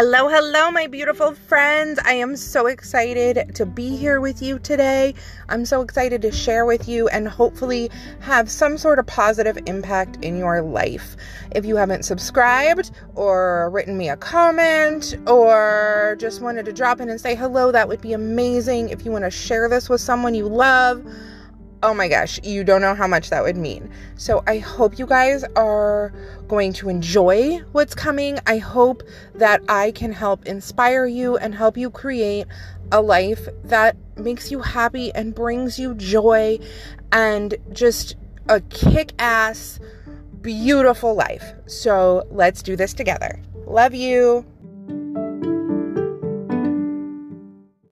Hello, hello, my beautiful friends. I am so excited to be here with you today. I'm so excited to share with you and hopefully have some sort of positive impact in your life. If you haven't subscribed or written me a comment or just wanted to drop in and say hello, that would be amazing. If you want to share this with someone you love, oh my gosh, you don't know how much that would mean. So I hope you guys are going to enjoy what's coming. I hope that I can help inspire you and help you create a life that makes you happy and brings you joy and just a kick ass, beautiful life. So let's do this together. Love you.